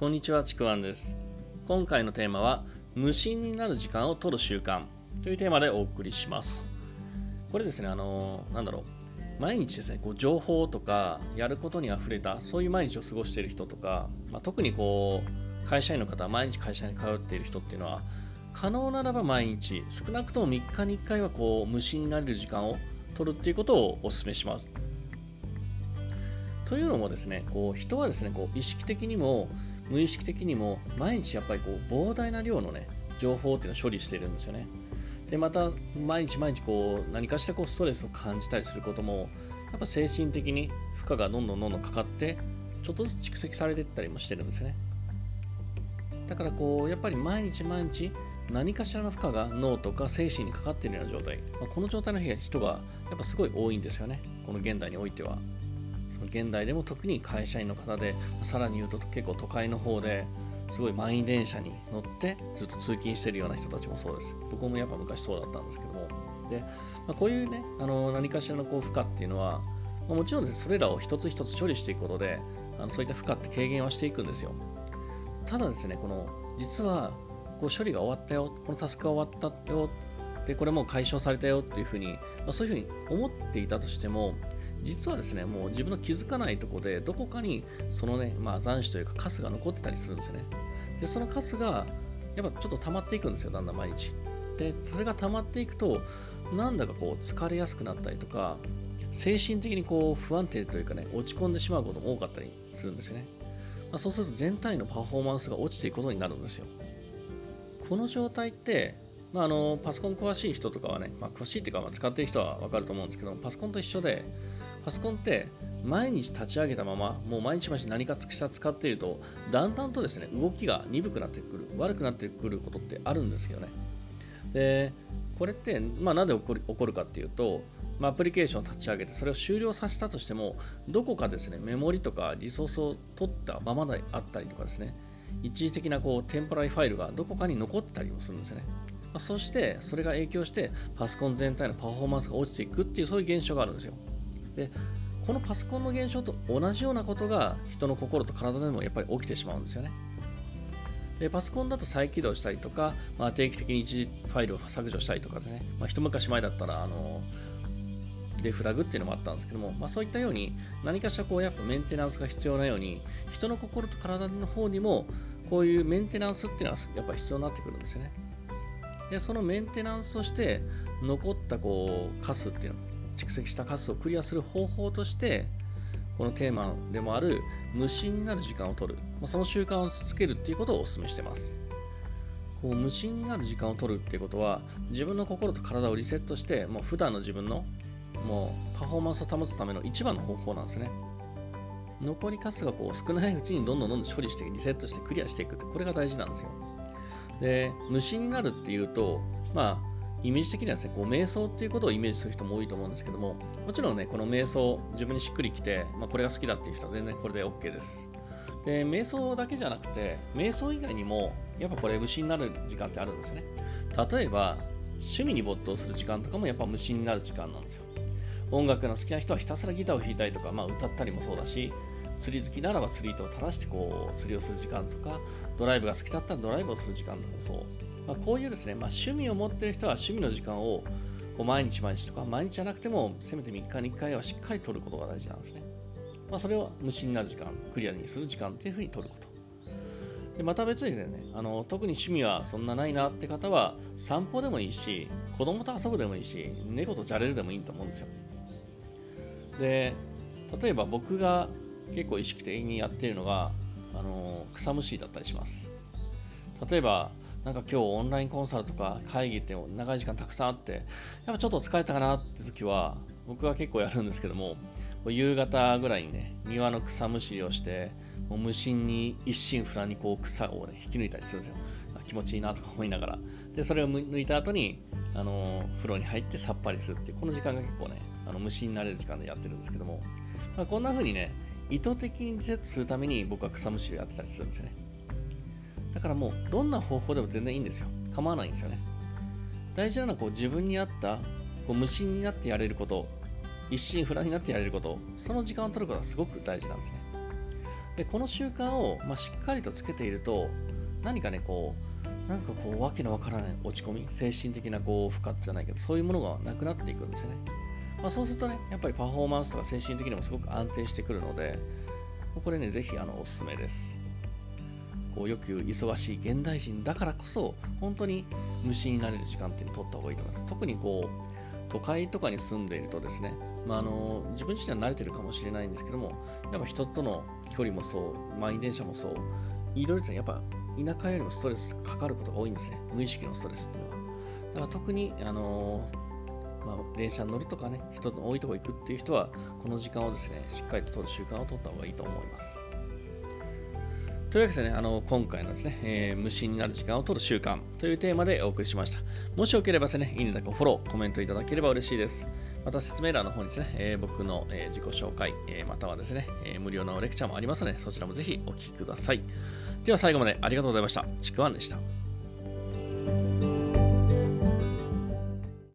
こんにちは、ちくわんです。今回のテーマは、無心になる時間を取る習慣というテーマでお送りします。これですね、あの、なんだろう、毎日ですね、こう情報とか、やることにあふれた、そういう毎日を過ごしている人とか、まあ、特にこう、会社員の方、毎日会社に通っている人っていうのは、可能ならば毎日、少なくとも3日に1回はこう無心になれる時間を取るっていうことをお勧めします。というのもですね、こう人はですね、こう意識的にも無意識的にも毎日やっぱりこう膨大な量のね、情報っていうのを処理してるんですよね。で、また毎日毎日こう何かしらこうストレスを感じたりすることも、やっぱ精神的に負荷がどんどんどんどんかかって、ちょっとずつ蓄積されていったりもしてるんですよね。だからこう、やっぱり毎日毎日何かしらの負荷が脳とか精神にかかっているような状態、まあ、この状態の人がやっぱすごい多いんですよね。この現代においては。現代でも特に会社員の方でさらに言うと結構都会の方ですごい満員電車に乗ってずっと通勤してるような人たちもそうです。僕もやっぱ昔そうだったんですけども。で、まあ、こういうねあの何かしらのこう負荷っていうのは、まあ、もちろんねそれらを一つ一つ処理していくことであのそういった負荷って軽減はしていくんですよ。ただですねこの実はこう処理が終わったよこのタスクが終わったよでこれもう解消されたよっていうふうに、まあ、そういうふうに思っていたとしても実はですね、もう自分の気づかないとこで、どこかにそのね、まあ、残滓というか、カスが残ってたりするんですよね。で、そのカスが、やっぱちょっと溜まっていくんですよ、だんだん毎日。で、それが溜まっていくと、なんだかこう、疲れやすくなったりとか、精神的にこう、不安定というかね、落ち込んでしまうことも多かったりするんですよね。まあ、そうすると全体のパフォーマンスが落ちていくことになるんですよ。この状態って、まあ、あのパソコン詳しい人とかはね、まあ、詳しいっていうか、まあ、使ってる人は分かると思うんですけどパソコンと一緒でパソコンって毎日立ち上げたままもう毎日毎日何かしら使っているとだんだんとですね動きが鈍くなってくる悪くなってくることってあるんですよね。でこれって、まあ、なんで起こる起こるかっていうと、まあ、アプリケーションを立ち上げてそれを終了させたとしてもどこかですねメモリとかリソースを取ったままであったりとかですね。一時的なこうテンポラリファイルがどこかに残ってたりもするんですよね。ま、そしてそれが影響してパソコン全体のパフォーマンスが落ちていくっていうそういう現象があるんですよ。でこのパソコンの現象と同じようなことが人の心と体でもやっぱり起きてしまうんですよね。でパソコンだと再起動したりとか、まあ、定期的に一時ファイルを削除したりとかでね、まあ、一昔前だったらあのデフラグっていうのもあったんですけども、まあ、そういったように何かしらこうやっぱメンテナンスが必要なように人の心と体の方にもこういうメンテナンスっていうのはやっぱ必要になってくるんですよね。でそのメンテナンスとして残ったこうカスっていうの蓄積した数をクリアする方法としてこのテーマでもある無心になる時間を取る、まあ、その習慣をつけるっていうことをお勧めしてます。こう無心になる時間を取るっていうことは自分の心と体をリセットしてもう普段の自分のもうパフォーマンスを保つための一番の方法なんですね。残りカスがこう少ないうちにどんどんどんどん処理してリセットしてクリアしていくってこれが大事なんですよ。で無心になるっていうとまあイメージ的にはですね、こう瞑想っていうことをイメージする人も多いと思うんですけども、もちろんね、この瞑想、自分にしっくりきて、まあ、これが好きだっていう人は全然これで OK です。で、瞑想だけじゃなくて、瞑想以外にも、やっぱこれ無心になる時間ってあるんですよね。例えば、趣味に没頭する時間とかもやっぱ無心になる時間なんですよ。音楽の好きな人はひたすらギターを弾いたりとか、まあ、歌ったりもそうだし、釣り好きならば釣り糸を垂らしてこう釣りをする時間とか、ドライブが好きだったらドライブをする時間とかそう。まあ、こういうですね、まあ、趣味を持っている人は趣味の時間をこう毎日毎日とか毎日じゃなくてもせめて3日に1回はしっかり取ることが大事なんですね。まあ、それを無心になる時間、クリアにする時間っていうふうに取ること。でまた別にですねあの、特に趣味はそんなないなって方は散歩でもいいし、子供と遊ぶでもいいし、猫とじゃれるでもいいと思うんですよ。で、例えば僕が結構意識的にやっているのが、あの草むしりだったりします。例えば、なんか今日オンラインコンサルとか会議って長い時間たくさんあって、やっぱちょっと疲れたかなって時は、僕は結構やるんですけども、夕方ぐらいにね、庭の草むしりをして、もう無心に一心不乱にこう草をね、引き抜いたりするんですよ。気持ちいいなとか思いながら。で、それを抜いた後に、あの風呂に入ってさっぱりするっていう、この時間が結構ね、あの無心になれる時間でやってるんですけども、まあ、こんな風にね、意図的にリセットするために僕は草むしりやってたりするんですよね。だからもうどんな方法でも全然いいんですよ。構わないんですよね。大事なのはこう自分に合ったこう無心になってやれること、一心不乱になってやれること、その時間を取ることがすごく大事なんですね。でこの習慣を、まあ、しっかりとつけていると何かねこうなんかこうわけのわからない落ち込み精神的なこう負荷じゃないけどそういうものがなくなっていくんですよね、まあ、そうするとねやっぱりパフォーマンスとか精神的にもすごく安定してくるのでこれねぜひあのおすすめです。こうよく言う忙しい現代人だからこそ本当に無心になれる時間っていうのを取った方がいいと思います。特にこう都会とかに住んでいるとですね、まあ、あの自分自身は慣れてるかもしれないんですけどもやっぱ人との距離もそう満員電車もそういろいろですねやっぱ田舎よりもストレスかかることが多いんですね。無意識のストレスっていうのは。だから特にあのまあ、電車に乗るとかね人の多いとこ行くっていう人はこの時間をですねしっかりと取る習慣を取った方がいいと思いますというわけでね、あの今回のですね、えー、無心になる時間を取る習慣というテーマでお送りしました。もしよければですね、いいねだかフォロー、コメントいただければ嬉しいです。また説明欄の方にですね、えー、僕の、えー、自己紹介、えまたはですね、え無料のレクチャーもありますので、そちらもぜひお聴きください。では最後までありがとうございました。ちくわんでした。